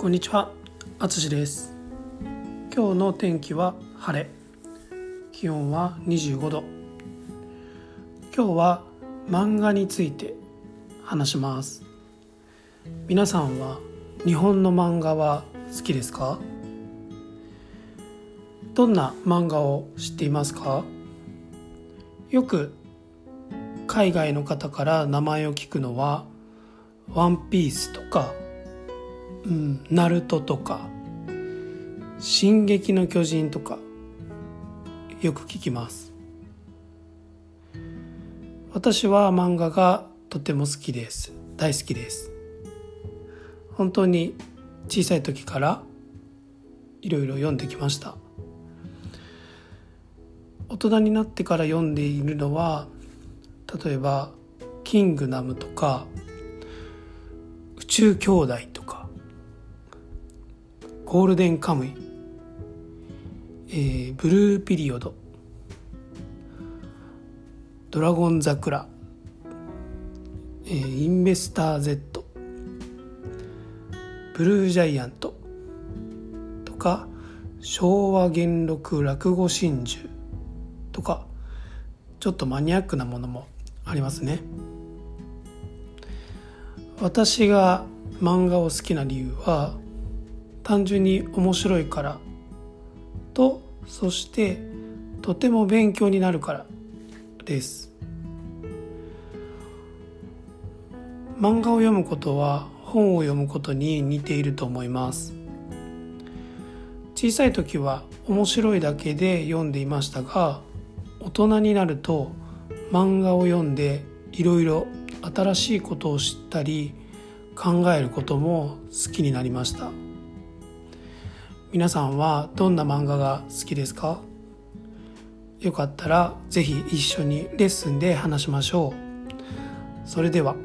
こんにちは、あつしです。今日の天気は晴れ。気温は25度。今日は漫画について話します。皆さんは日本の漫画は好きですか？どんな漫画を知っていますか？よく海外の方から名前を聞くのは「ワンピースとか「うん、ナルトとか「進撃の巨人」とかよく聞きます。私は漫画がとても好きです。大好きです。本当に小さい時からいろいろ読んできました。大人になってから読んでいるのは例えば「キングダム」とか「宇宙兄弟」とか「ゴールデンカムイ」えー、ブルーピリオド」「ドラゴン桜」えー、インベスター Z」「ブルージャイアント」とか「昭和元禄落語真珠」とかちょっとマニアックなものもありますね。私が漫画を好きな理由は単純に面白いから。とそしてとても勉強になるから。です。漫画を読むことは本を読むことに似ていると思います。小さい時は面白いだけで読んでいましたが大人になると漫画を読んでいろいろ新しいことを知ったり考えることも好きになりました。皆さんはどんな漫画が好きですか？よかったら是非一緒にレッスンで話しましょうそれでは。